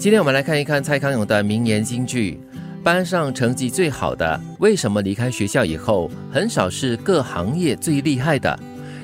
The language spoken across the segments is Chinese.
今天我们来看一看蔡康永的名言金句：班上成绩最好的，为什么离开学校以后很少是各行业最厉害的？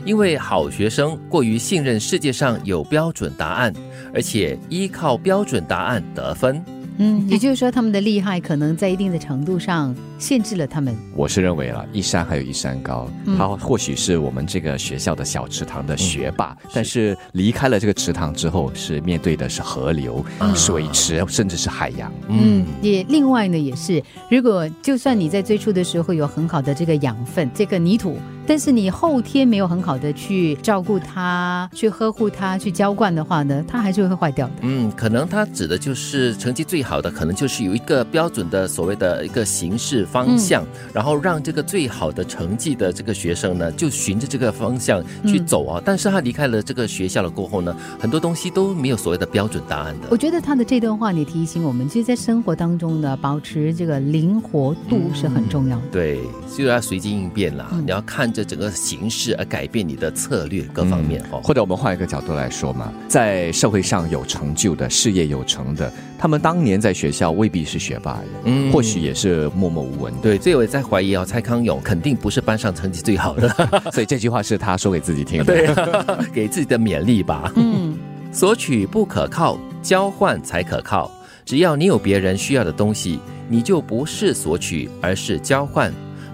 因为好学生过于信任世界上有标准答案，而且依靠标准答案得分。嗯，也就是说，他们的厉害可能在一定的程度上限制了他们。我是认为了，一山还有一山高，他或许是我们这个学校的小池塘的学霸，但是离开了这个池塘之后，是面对的是河流、水池，甚至是海洋。嗯，也另外呢，也是，如果就算你在最初的时候有很好的这个养分，这个泥土。但是你后天没有很好的去照顾它、去呵护它、去浇灌的话呢，它还是会坏掉的。嗯，可能它指的就是成绩最好的，可能就是有一个标准的所谓的一个形式方向，然后让这个最好的成绩的这个学生呢，就循着这个方向去走啊。但是他离开了这个学校了过后呢，很多东西都没有所谓的标准答案的。我觉得他的这段话，你提醒我们，其实，在生活当中呢，保持这个灵活度是很重要的。对，就要随机应变啦，你要看。这整个形势而改变你的策略各方面哈，或者我们换一个角度来说嘛，在社会上有成就的、事业有成的，他们当年在学校未必是学霸，嗯，或许也是默默无闻。对，所以我在怀疑啊，蔡康永肯定不是班上成绩最好的，所以这句话是他说给自己听的，对，给自己的勉励吧。嗯，索取不可靠，交换才可靠。只要你有别人需要的东西，你就不是索取，而是交换。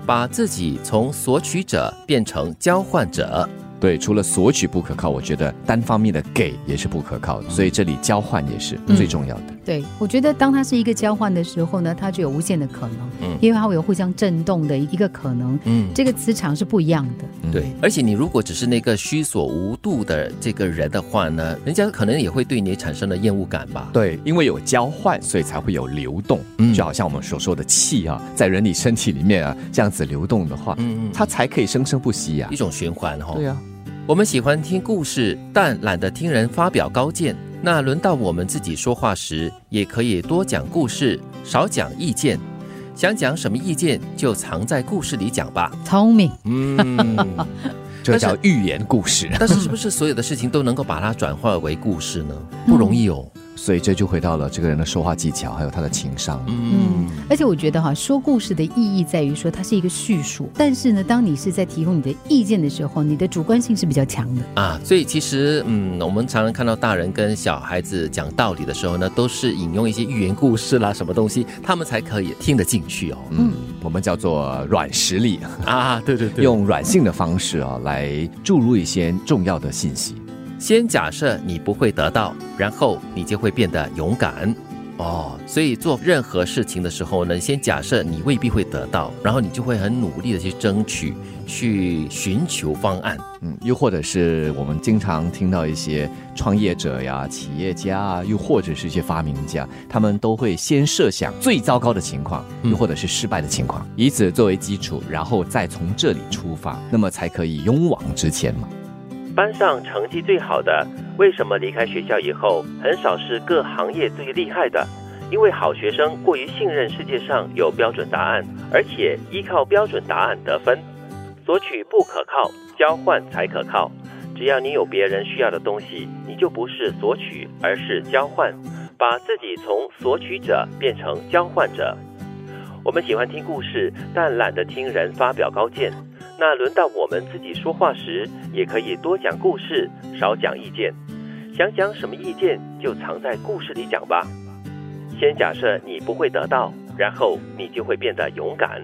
把自己从索取者变成交换者。对，除了索取不可靠，我觉得单方面的给也是不可靠的，所以这里交换也是最重要的。对，我觉得当它是一个交换的时候呢，它就有无限的可能，嗯，因为它会有互相震动的一个可能，嗯，这个磁场是不一样的。对，而且你如果只是那个虚所无度的这个人的话呢，人家可能也会对你产生了厌恶感吧？对，因为有交换，所以才会有流动，嗯就好像我们所说的气啊，在人体身体里面啊，这样子流动的话，嗯嗯，它才可以生生不息呀，一种循环哈。对啊。我们喜欢听故事，但懒得听人发表高见。那轮到我们自己说话时，也可以多讲故事，少讲意见。想讲什么意见，就藏在故事里讲吧。聪明，嗯，这叫寓言故事。但是，是不是所有的事情都能够把它转化为故事呢？不容易哦。所以这就回到了这个人的说话技巧，还有他的情商。嗯，而且我觉得哈，说故事的意义在于说它是一个叙述，但是呢，当你是在提供你的意见的时候，你的主观性是比较强的啊。所以其实，嗯，我们常常看到大人跟小孩子讲道理的时候呢，都是引用一些寓言故事啦，什么东西，他们才可以听得进去哦。嗯，我们叫做软实力啊，对对对，用软性的方式啊来注入一些重要的信息。先假设你不会得到，然后你就会变得勇敢哦。所以做任何事情的时候呢，先假设你未必会得到，然后你就会很努力的去争取，去寻求方案。嗯，又或者是我们经常听到一些创业者呀、企业家啊，又或者是一些发明家，他们都会先设想最糟糕的情况，又或者是失败的情况，以此作为基础，然后再从这里出发，那么才可以勇往直前嘛。班上成绩最好的，为什么离开学校以后很少是各行业最厉害的？因为好学生过于信任世界上有标准答案，而且依靠标准答案得分。索取不可靠，交换才可靠。只要你有别人需要的东西，你就不是索取，而是交换。把自己从索取者变成交换者。我们喜欢听故事，但懒得听人发表高见。那轮到我们自己说话时，也可以多讲故事，少讲意见。想讲什么意见，就藏在故事里讲吧。先假设你不会得到，然后你就会变得勇敢。